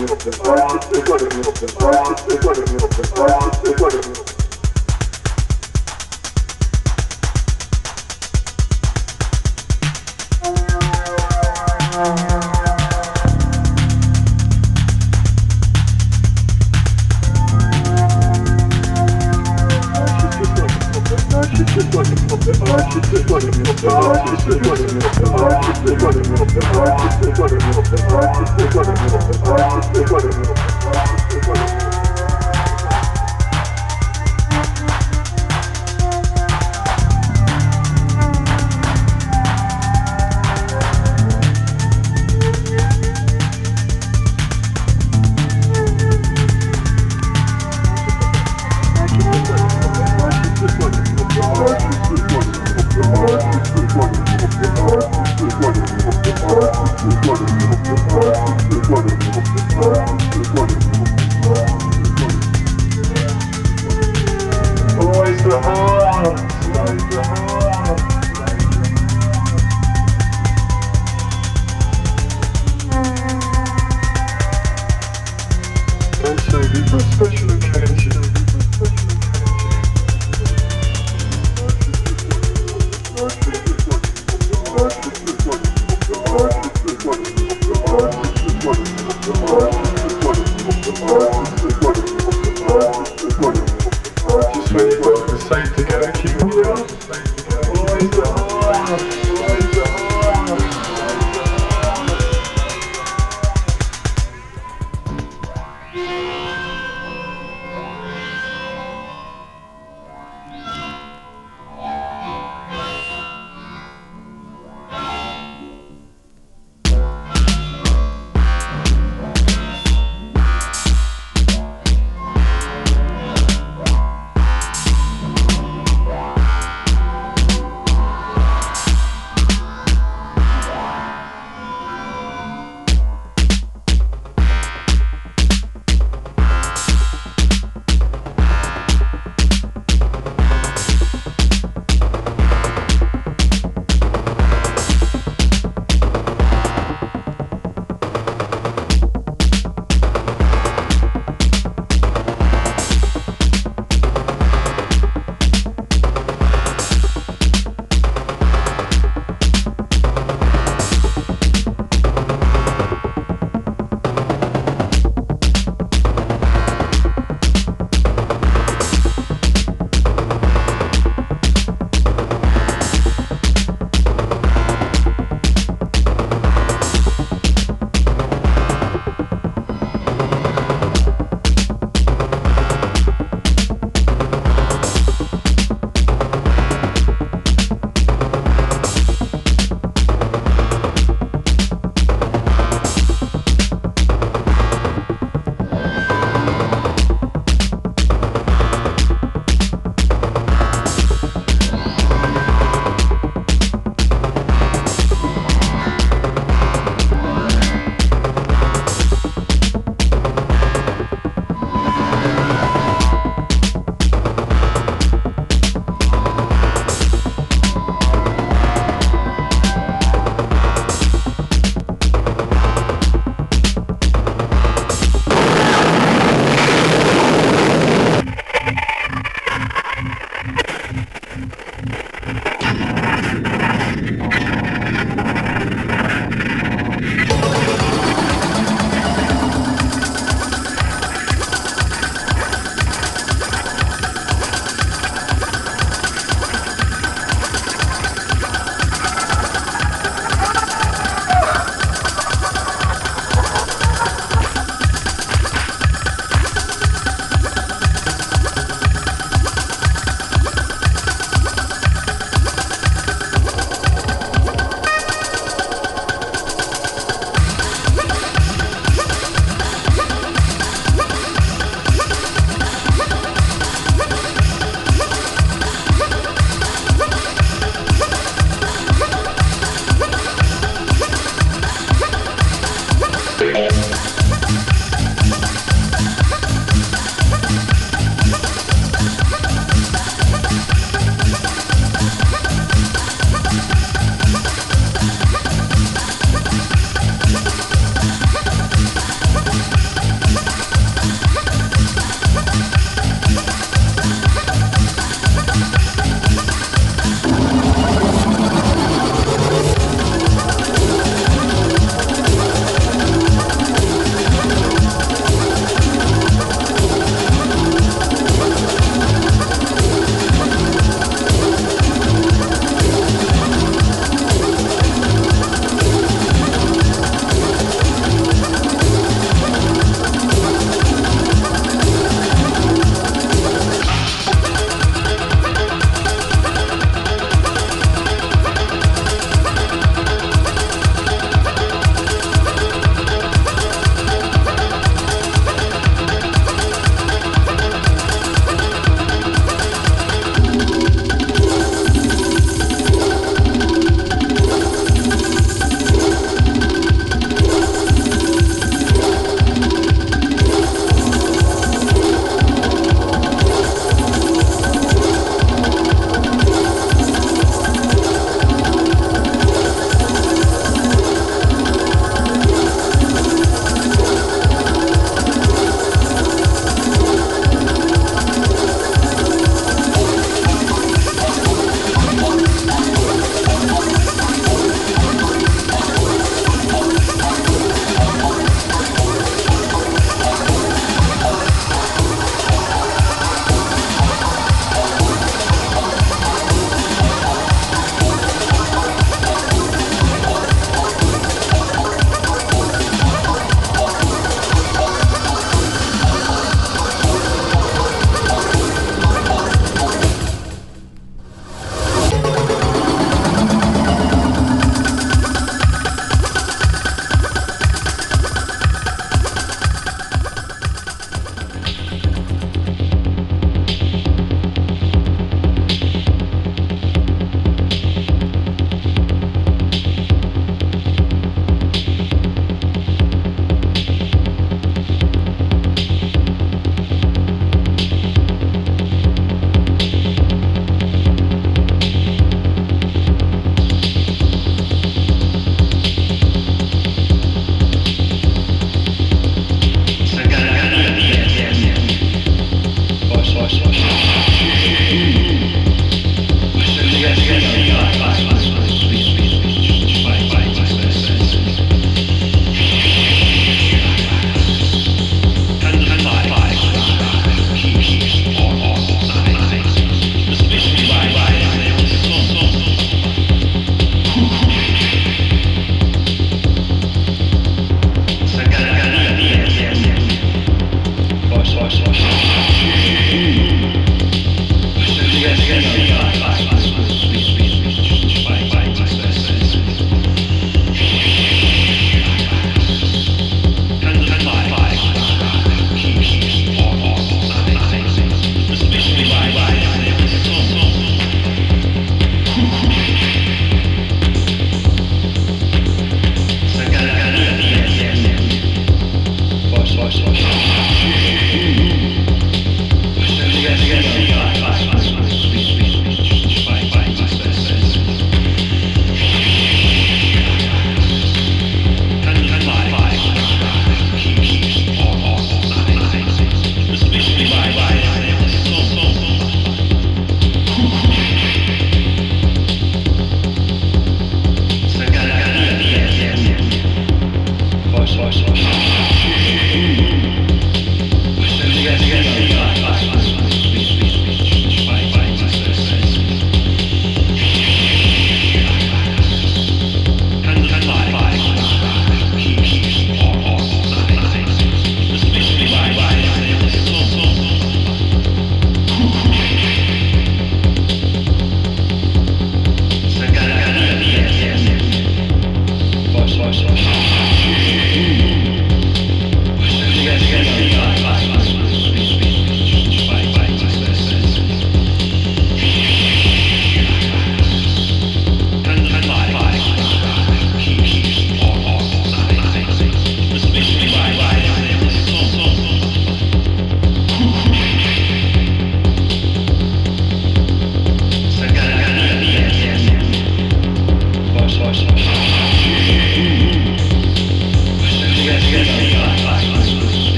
she's just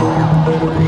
Thank you.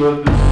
with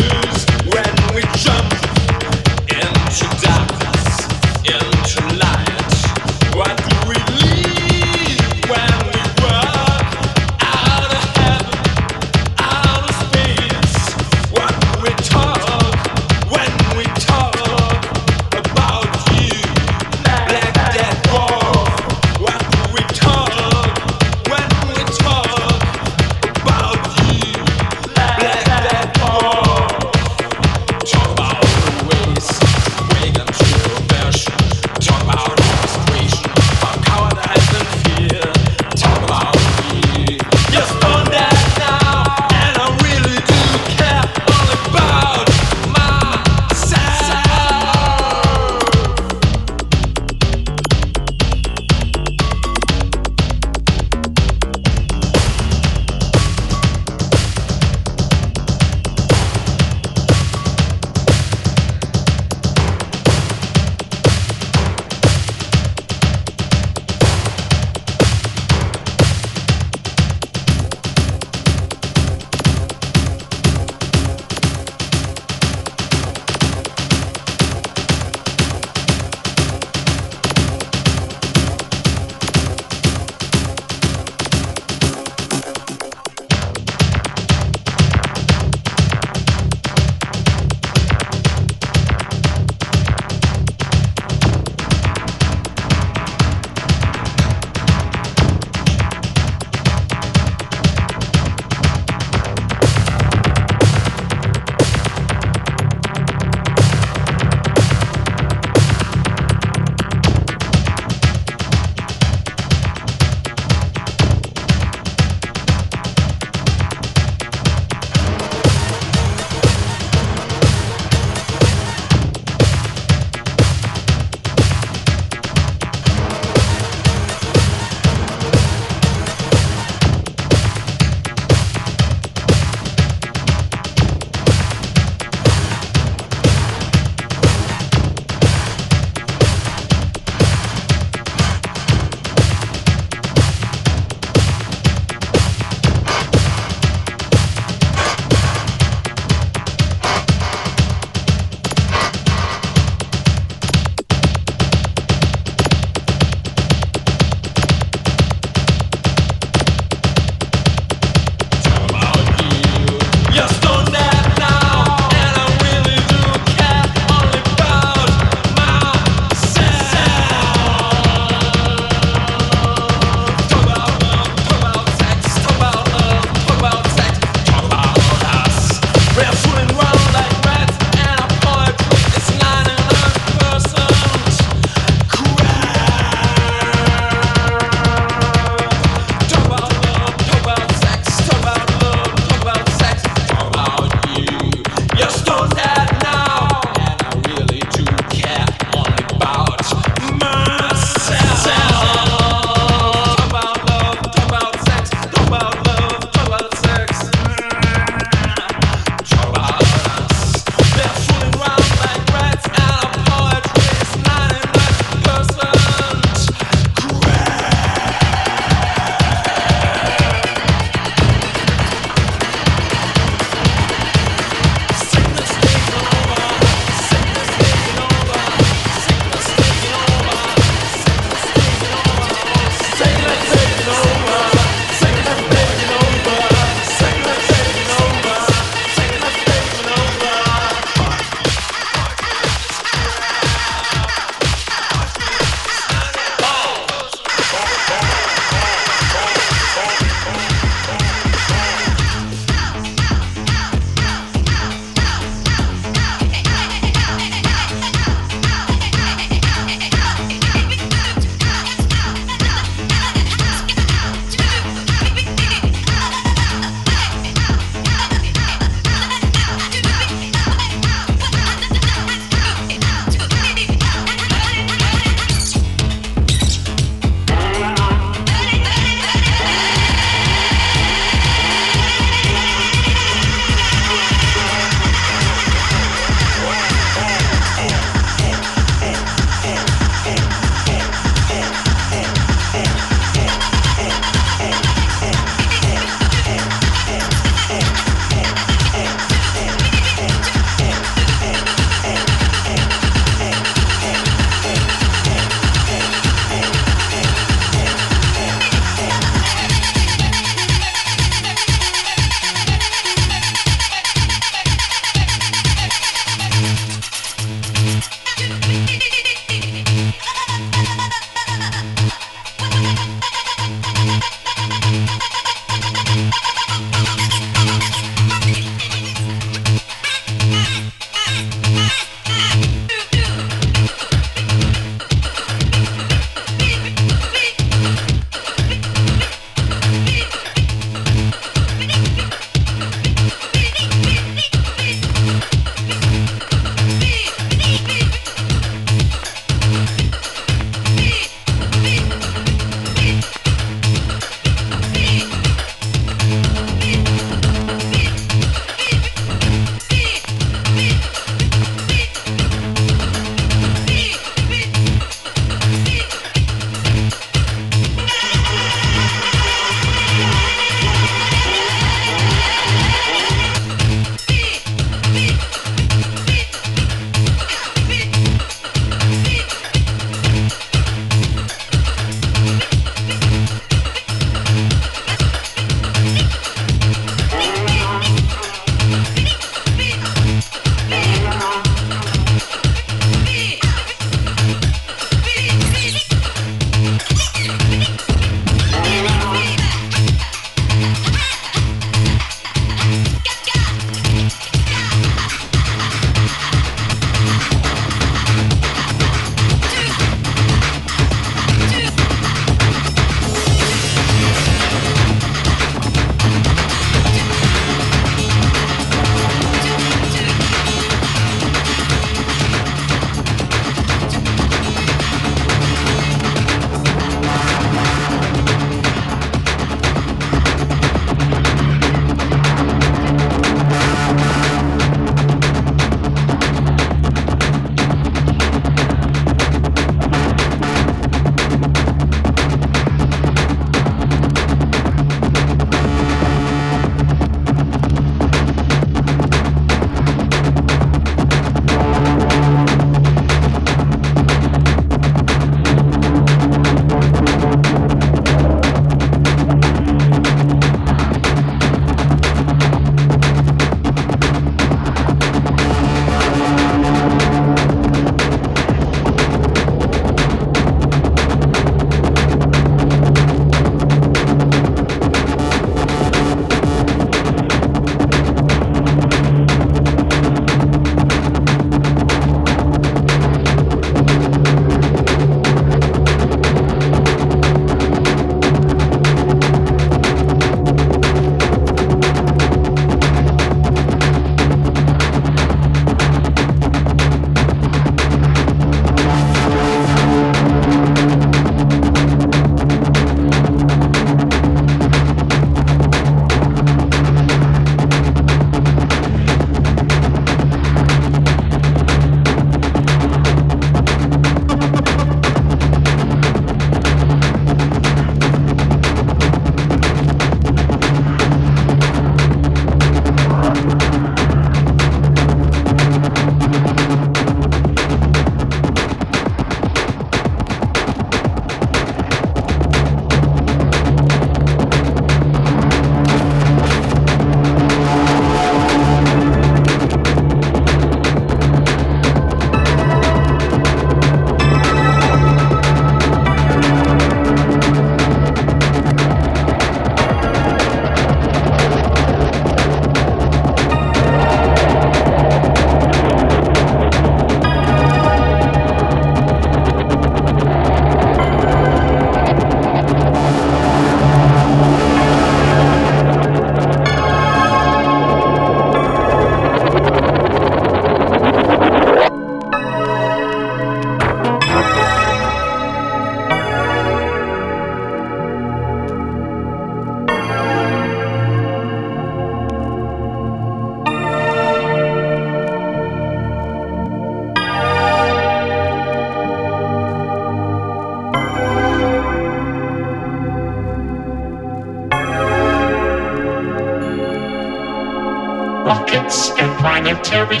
Planetary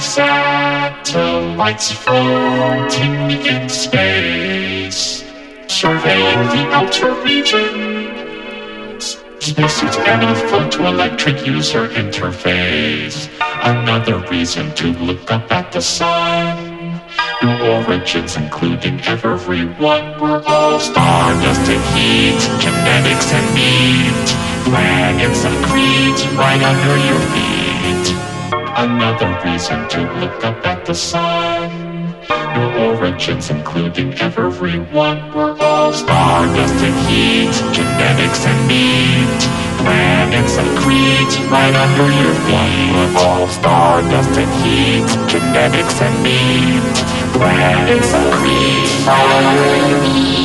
satellites floating in space, surveying the outer regions. Spacesuits and a photoelectric user interface. Another reason to look up at the sun. New origins, including everyone, we're all stardust and heat, genetics and meat. Planets and creeds right under your feet. Another reason to look up at the sun. New origins, including everyone, we're all stardust and heat, genetics and meat. Planets and creeds right under your feet. We're all stardust and heat, genetics and meat. Planets and creeds right under your feet.